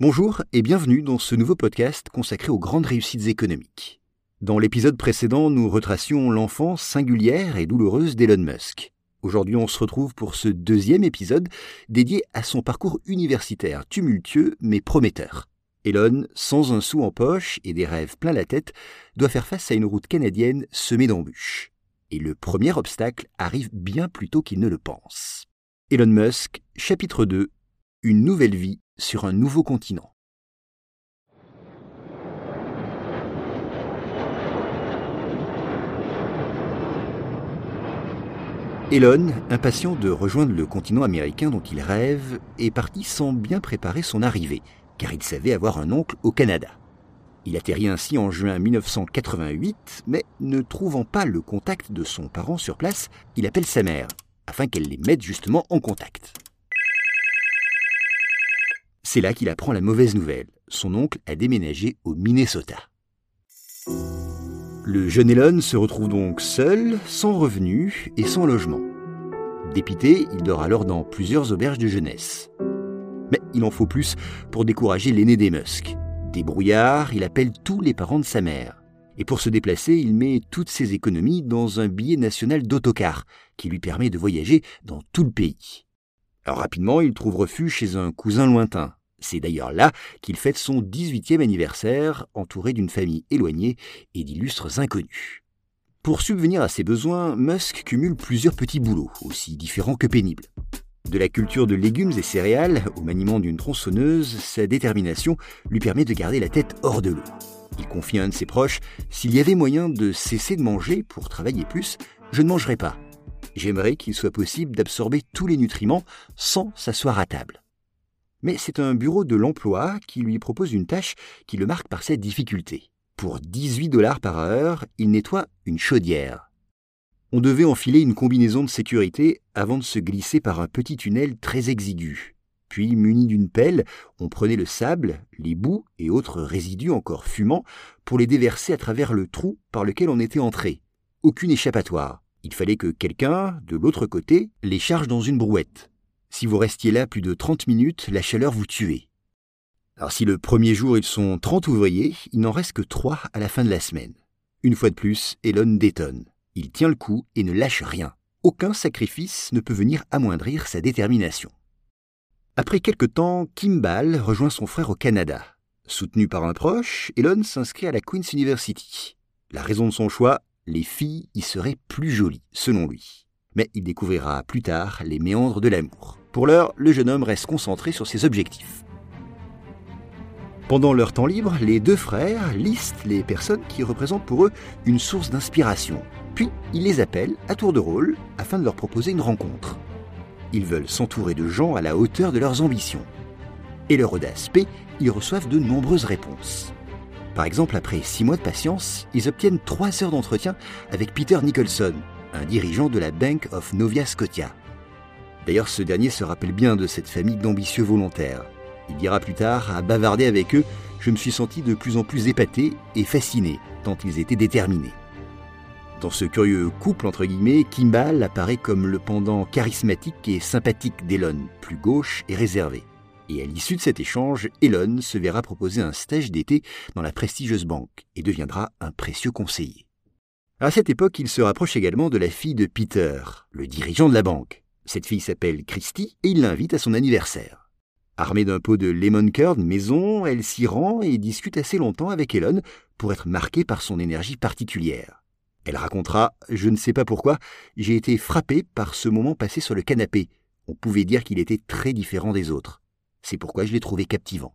Bonjour et bienvenue dans ce nouveau podcast consacré aux grandes réussites économiques. Dans l'épisode précédent, nous retracions l'enfance singulière et douloureuse d'Elon Musk. Aujourd'hui, on se retrouve pour ce deuxième épisode dédié à son parcours universitaire tumultueux mais prometteur. Elon, sans un sou en poche et des rêves plein la tête, doit faire face à une route canadienne semée d'embûches. Et le premier obstacle arrive bien plus tôt qu'il ne le pense. Elon Musk, chapitre 2 Une nouvelle vie sur un nouveau continent. Elon, impatient de rejoindre le continent américain dont il rêve, est parti sans bien préparer son arrivée, car il savait avoir un oncle au Canada. Il atterrit ainsi en juin 1988, mais ne trouvant pas le contact de son parent sur place, il appelle sa mère, afin qu'elle les mette justement en contact. C'est là qu'il apprend la mauvaise nouvelle. Son oncle a déménagé au Minnesota. Le jeune Elon se retrouve donc seul, sans revenus et sans logement. Dépité, il dort alors dans plusieurs auberges de jeunesse. Mais il en faut plus pour décourager l'aîné des Musk. Débrouillard, il appelle tous les parents de sa mère. Et pour se déplacer, il met toutes ses économies dans un billet national d'autocar qui lui permet de voyager dans tout le pays. Rapidement, il trouve refuge chez un cousin lointain, c'est d'ailleurs là qu'il fête son 18e anniversaire, entouré d'une famille éloignée et d'illustres inconnus. Pour subvenir à ses besoins, Musk cumule plusieurs petits boulots, aussi différents que pénibles. De la culture de légumes et céréales au maniement d'une tronçonneuse, sa détermination lui permet de garder la tête hors de l'eau. Il confie à un de ses proches S'il y avait moyen de cesser de manger pour travailler plus, je ne mangerais pas. J'aimerais qu'il soit possible d'absorber tous les nutriments sans s'asseoir à table mais c'est un bureau de l'emploi qui lui propose une tâche qui le marque par cette difficulté. Pour 18 dollars par heure, il nettoie une chaudière. On devait enfiler une combinaison de sécurité avant de se glisser par un petit tunnel très exigu. Puis, muni d'une pelle, on prenait le sable, les bouts et autres résidus encore fumants pour les déverser à travers le trou par lequel on était entré. Aucune échappatoire. Il fallait que quelqu'un, de l'autre côté, les charge dans une brouette. Si vous restiez là plus de 30 minutes, la chaleur vous tuait. Alors si le premier jour ils sont 30 ouvriers, il n'en reste que 3 à la fin de la semaine. Une fois de plus, Elon détonne. Il tient le coup et ne lâche rien. Aucun sacrifice ne peut venir amoindrir sa détermination. Après quelque temps, Kimball rejoint son frère au Canada. Soutenu par un proche, Elon s'inscrit à la Queen's University. La raison de son choix, les filles y seraient plus jolies, selon lui. Mais il découvrira plus tard les méandres de l'amour. Pour l'heure, le jeune homme reste concentré sur ses objectifs. Pendant leur temps libre, les deux frères listent les personnes qui représentent pour eux une source d'inspiration. Puis, ils les appellent à tour de rôle afin de leur proposer une rencontre. Ils veulent s'entourer de gens à la hauteur de leurs ambitions. Et leur audace paix, ils reçoivent de nombreuses réponses. Par exemple, après six mois de patience, ils obtiennent trois heures d'entretien avec Peter Nicholson, un dirigeant de la Bank of Novia Scotia. D'ailleurs, ce dernier se rappelle bien de cette famille d'ambitieux volontaires. Il dira plus tard, à bavarder avec eux, je me suis senti de plus en plus épaté et fasciné, tant ils étaient déterminés. Dans ce curieux couple, entre guillemets, Kimball apparaît comme le pendant charismatique et sympathique d'Elon, plus gauche et réservé. Et à l'issue de cet échange, Elon se verra proposer un stage d'été dans la prestigieuse banque et deviendra un précieux conseiller. À cette époque, il se rapproche également de la fille de Peter, le dirigeant de la banque. Cette fille s'appelle Christy et il l'invite à son anniversaire. Armée d'un pot de lemon curd maison, elle s'y rend et discute assez longtemps avec Elon pour être marquée par son énergie particulière. Elle racontera Je ne sais pas pourquoi, j'ai été frappée par ce moment passé sur le canapé. On pouvait dire qu'il était très différent des autres. C'est pourquoi je l'ai trouvé captivant.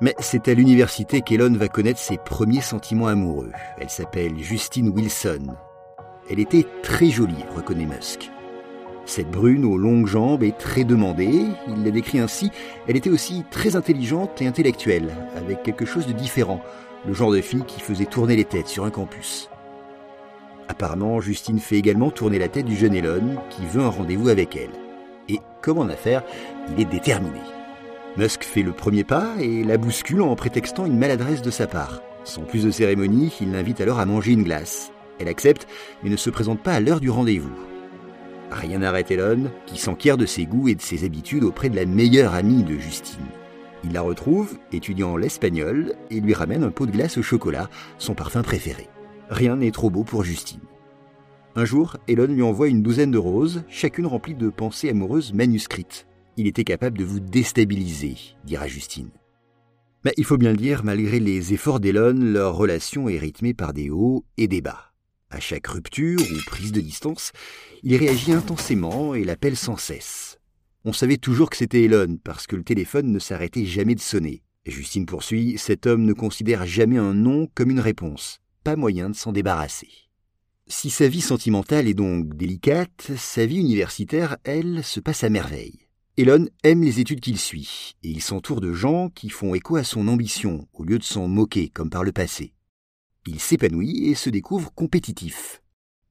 Mais c'est à l'université qu'Elon va connaître ses premiers sentiments amoureux. Elle s'appelle Justine Wilson elle était très jolie, reconnaît Musk. Cette brune aux longues jambes est très demandée, il la décrit ainsi, elle était aussi très intelligente et intellectuelle, avec quelque chose de différent, le genre de fille qui faisait tourner les têtes sur un campus. Apparemment, Justine fait également tourner la tête du jeune Elon, qui veut un rendez-vous avec elle. Et comme en affaires, il est déterminé. Musk fait le premier pas et la bouscule en prétextant une maladresse de sa part. Sans plus de cérémonie, il l'invite alors à manger une glace. Elle accepte, mais ne se présente pas à l'heure du rendez-vous. Rien n'arrête Elon, qui s'enquiert de ses goûts et de ses habitudes auprès de la meilleure amie de Justine. Il la retrouve, étudiant l'espagnol, et lui ramène un pot de glace au chocolat, son parfum préféré. Rien n'est trop beau pour Justine. Un jour, Elon lui envoie une douzaine de roses, chacune remplie de pensées amoureuses manuscrites. Il était capable de vous déstabiliser, dira Justine. Mais il faut bien le dire, malgré les efforts d'Elon, leur relation est rythmée par des hauts et des bas. À chaque rupture ou prise de distance, il réagit intensément et l'appelle sans cesse. On savait toujours que c'était Elon parce que le téléphone ne s'arrêtait jamais de sonner. Justine poursuit, cet homme ne considère jamais un non comme une réponse. Pas moyen de s'en débarrasser. Si sa vie sentimentale est donc délicate, sa vie universitaire, elle, se passe à merveille. Elon aime les études qu'il suit, et il s'entoure de gens qui font écho à son ambition, au lieu de s'en moquer comme par le passé. Il s'épanouit et se découvre compétitif.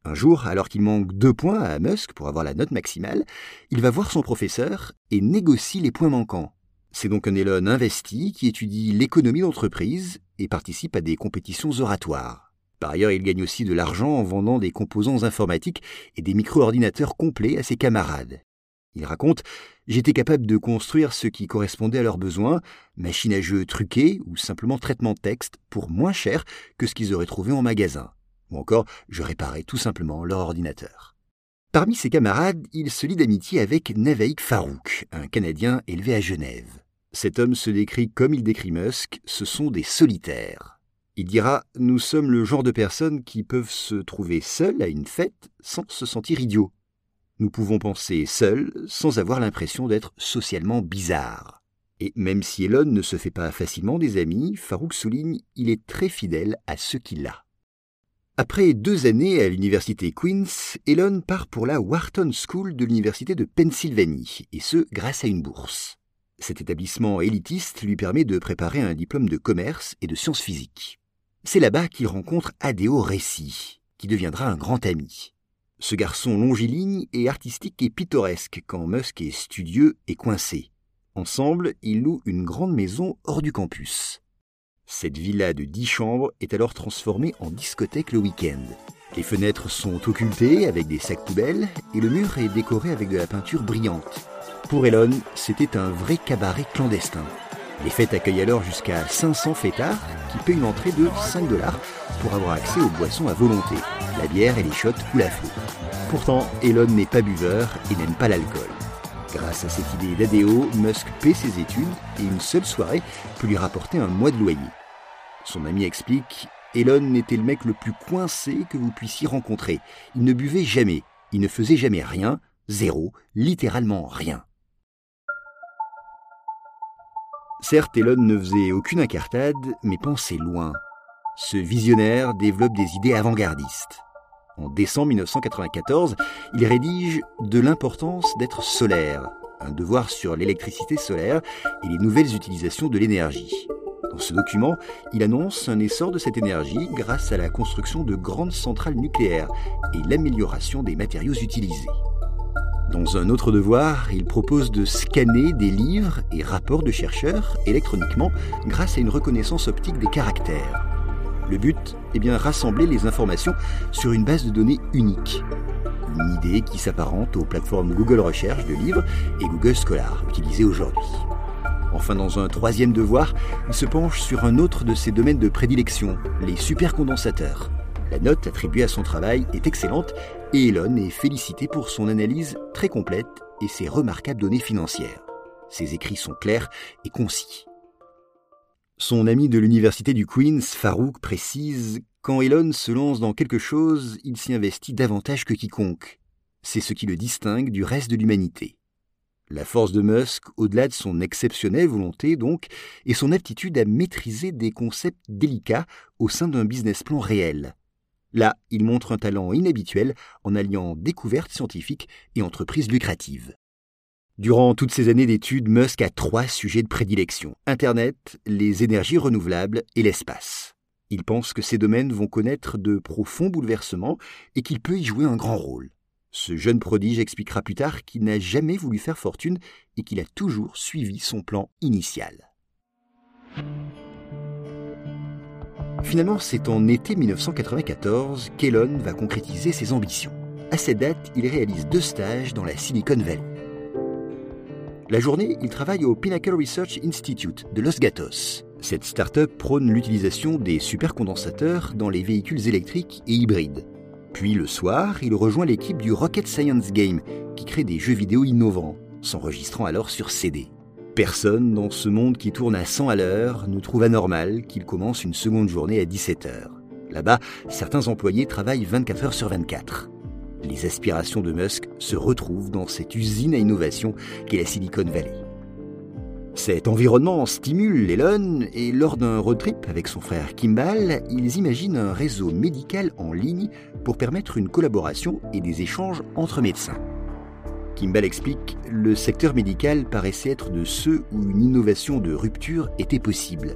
Un jour, alors qu'il manque deux points à Musk pour avoir la note maximale, il va voir son professeur et négocie les points manquants. C'est donc un Elon investi qui étudie l'économie d'entreprise et participe à des compétitions oratoires. Par ailleurs, il gagne aussi de l'argent en vendant des composants informatiques et des micro-ordinateurs complets à ses camarades. Il raconte J'étais capable de construire ce qui correspondait à leurs besoins, machine à jeu truquée ou simplement traitement de texte, pour moins cher que ce qu'ils auraient trouvé en magasin. Ou encore, je réparais tout simplement leur ordinateur. Parmi ses camarades, il se lie d'amitié avec Navaik Farouk, un Canadien élevé à Genève. Cet homme se décrit comme il décrit Musk, ce sont des solitaires. Il dira Nous sommes le genre de personnes qui peuvent se trouver seules à une fête sans se sentir idiots. Nous pouvons penser seuls sans avoir l'impression d'être socialement bizarres. Et même si Elon ne se fait pas facilement des amis, Farouk souligne il est très fidèle à ceux qu'il a. Après deux années à l'université Queen's, Elon part pour la Wharton School de l'université de Pennsylvanie, et ce grâce à une bourse. Cet établissement élitiste lui permet de préparer un diplôme de commerce et de sciences physiques. C'est là-bas qu'il rencontre Adeo Ressi, qui deviendra un grand ami. Ce garçon longiligne est artistique et pittoresque quand Musk est studieux et coincé. Ensemble, ils louent une grande maison hors du campus. Cette villa de dix chambres est alors transformée en discothèque le week-end. Les fenêtres sont occultées avec des sacs poubelles et le mur est décoré avec de la peinture brillante. Pour Elon, c'était un vrai cabaret clandestin. Les fêtes accueillent alors jusqu'à 500 fêtards qui paient une entrée de 5 dollars pour avoir accès aux boissons à volonté. La bière et les shots coulent à flot. Pourtant, Elon n'est pas buveur et n'aime pas l'alcool. Grâce à cette idée d'ADO, Musk paie ses études et une seule soirée peut lui rapporter un mois de loyer. Son ami explique Elon était le mec le plus coincé que vous puissiez rencontrer. Il ne buvait jamais, il ne faisait jamais rien, zéro, littéralement rien. Certes, Elon ne faisait aucune incartade, mais pensait loin. Ce visionnaire développe des idées avant-gardistes. En décembre 1994, il rédige De l'importance d'être solaire, un devoir sur l'électricité solaire et les nouvelles utilisations de l'énergie. Dans ce document, il annonce un essor de cette énergie grâce à la construction de grandes centrales nucléaires et l'amélioration des matériaux utilisés. Dans un autre devoir, il propose de scanner des livres et rapports de chercheurs électroniquement grâce à une reconnaissance optique des caractères. Le but est bien rassembler les informations sur une base de données unique. Une idée qui s'apparente aux plateformes Google Recherche de livres et Google Scholar utilisées aujourd'hui. Enfin, dans un troisième devoir, il se penche sur un autre de ses domaines de prédilection, les supercondensateurs. La note attribuée à son travail est excellente et Elon est félicité pour son analyse très complète et ses remarquables données financières. Ses écrits sont clairs et concis. Son ami de l'université du Queens, Farouk, précise Quand Elon se lance dans quelque chose, il s'y investit davantage que quiconque. C'est ce qui le distingue du reste de l'humanité. La force de Musk, au-delà de son exceptionnelle volonté donc, est son aptitude à maîtriser des concepts délicats au sein d'un business plan réel. Là, il montre un talent inhabituel en alliant découvertes scientifiques et entreprises lucratives. Durant toutes ces années d'études, Musk a trois sujets de prédilection Internet, les énergies renouvelables et l'espace. Il pense que ces domaines vont connaître de profonds bouleversements et qu'il peut y jouer un grand rôle. Ce jeune prodige expliquera plus tard qu'il n'a jamais voulu faire fortune et qu'il a toujours suivi son plan initial. Finalement, c'est en été 1994 qu'Elon va concrétiser ses ambitions. À cette date, il réalise deux stages dans la Silicon Valley. La journée, il travaille au Pinnacle Research Institute de Los Gatos. Cette start-up prône l'utilisation des supercondensateurs dans les véhicules électriques et hybrides. Puis le soir, il rejoint l'équipe du Rocket Science Game, qui crée des jeux vidéo innovants, s'enregistrant alors sur CD. Personne dans ce monde qui tourne à 100 à l'heure ne trouve anormal qu'il commence une seconde journée à 17 heures. Là-bas, certains employés travaillent 24 heures sur 24. Les aspirations de Musk se retrouvent dans cette usine à innovation qu'est la Silicon Valley. Cet environnement stimule Elon et lors d'un road trip avec son frère Kimball, ils imaginent un réseau médical en ligne pour permettre une collaboration et des échanges entre médecins. Kimball explique, le secteur médical paraissait être de ceux où une innovation de rupture était possible.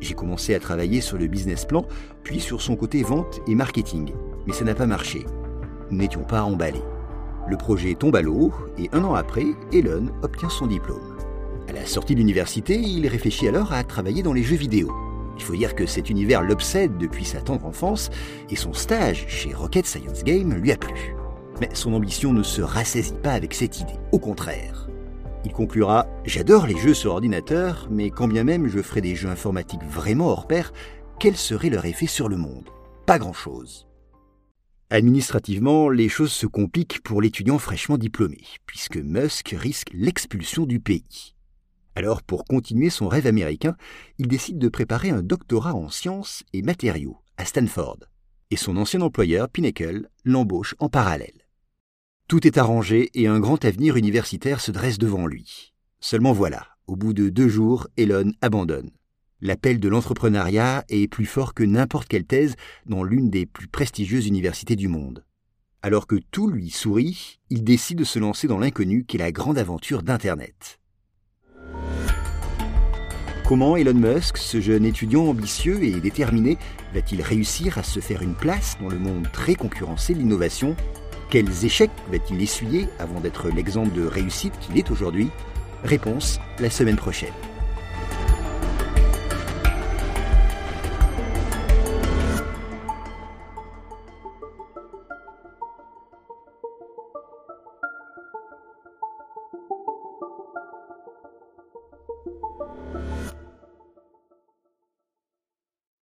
J'ai commencé à travailler sur le business plan, puis sur son côté vente et marketing, mais ça n'a pas marché. Nous n'étions pas emballés. Le projet tombe à l'eau et un an après, Elon obtient son diplôme. À la sortie de l'université, il réfléchit alors à travailler dans les jeux vidéo. Il faut dire que cet univers l'obsède depuis sa tendre enfance et son stage chez Rocket Science Game lui a plu. Mais son ambition ne se rassaisit pas avec cette idée, au contraire. Il conclura J'adore les jeux sur ordinateur, mais quand bien même je ferais des jeux informatiques vraiment hors pair, quel serait leur effet sur le monde? Pas grand-chose. Administrativement, les choses se compliquent pour l'étudiant fraîchement diplômé, puisque Musk risque l'expulsion du pays. Alors, pour continuer son rêve américain, il décide de préparer un doctorat en sciences et matériaux à Stanford. Et son ancien employeur, Pinnacle, l'embauche en parallèle. Tout est arrangé et un grand avenir universitaire se dresse devant lui. Seulement voilà, au bout de deux jours, Elon abandonne. L'appel de l'entrepreneuriat est plus fort que n'importe quelle thèse dans l'une des plus prestigieuses universités du monde. Alors que tout lui sourit, il décide de se lancer dans l'inconnu qu'est la grande aventure d'Internet. Comment Elon Musk, ce jeune étudiant ambitieux et déterminé, va-t-il réussir à se faire une place dans le monde très concurrencé de l'innovation? Quels échecs va-t-il essuyer avant d'être l'exemple de réussite qu'il est aujourd'hui? Réponse la semaine prochaine.